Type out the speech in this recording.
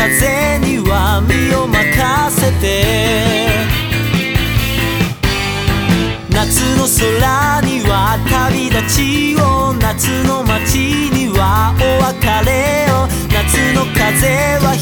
風には身を任せて。夏の空には旅立ちを。夏の街にはお別れを。夏の風は